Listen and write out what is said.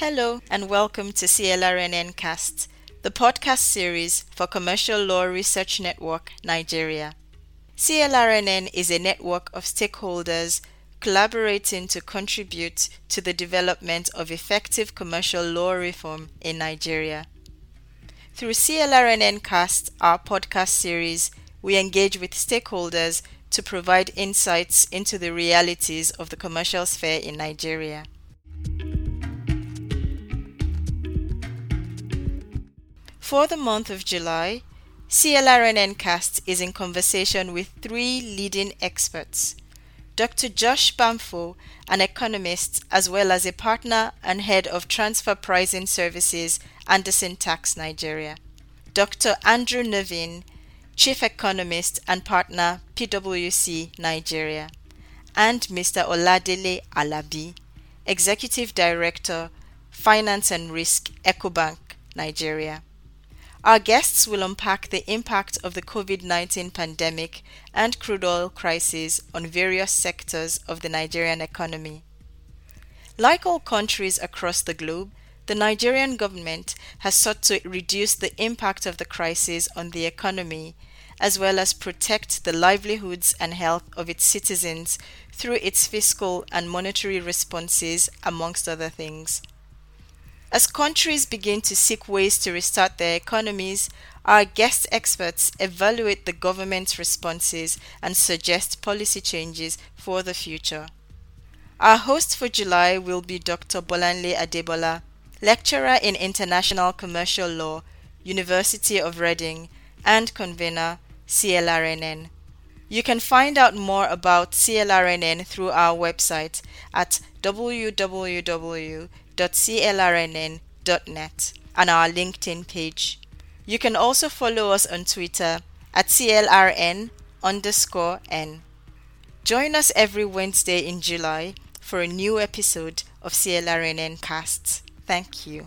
Hello, and welcome to CLRNN Cast, the podcast series for Commercial Law Research Network, Nigeria. CLRNN is a network of stakeholders collaborating to contribute to the development of effective commercial law reform in Nigeria. Through CLRNN Cast, our podcast series, we engage with stakeholders to provide insights into the realities of the commercial sphere in Nigeria. For the month of July, CLRNN Cast is in conversation with three leading experts Dr. Josh Bamfo, an economist as well as a partner and head of transfer pricing services, Andersen Tax Nigeria, Dr. Andrew Nevin, chief economist and partner, PwC Nigeria, and Mr. Oladele Alabi, executive director, finance and risk, Ecobank Nigeria. Our guests will unpack the impact of the COVID 19 pandemic and crude oil crisis on various sectors of the Nigerian economy. Like all countries across the globe, the Nigerian government has sought to reduce the impact of the crisis on the economy, as well as protect the livelihoods and health of its citizens through its fiscal and monetary responses, amongst other things. As countries begin to seek ways to restart their economies, our guest experts evaluate the government's responses and suggest policy changes for the future. Our host for July will be Dr. Bolanle Adebola, lecturer in international commercial law, University of Reading, and convener CLRNN. You can find out more about CLRNN through our website at www www.clrnn.net and our LinkedIn page. You can also follow us on Twitter at CLRN underscore N. Join us every Wednesday in July for a new episode of CLRNN Casts. Thank you.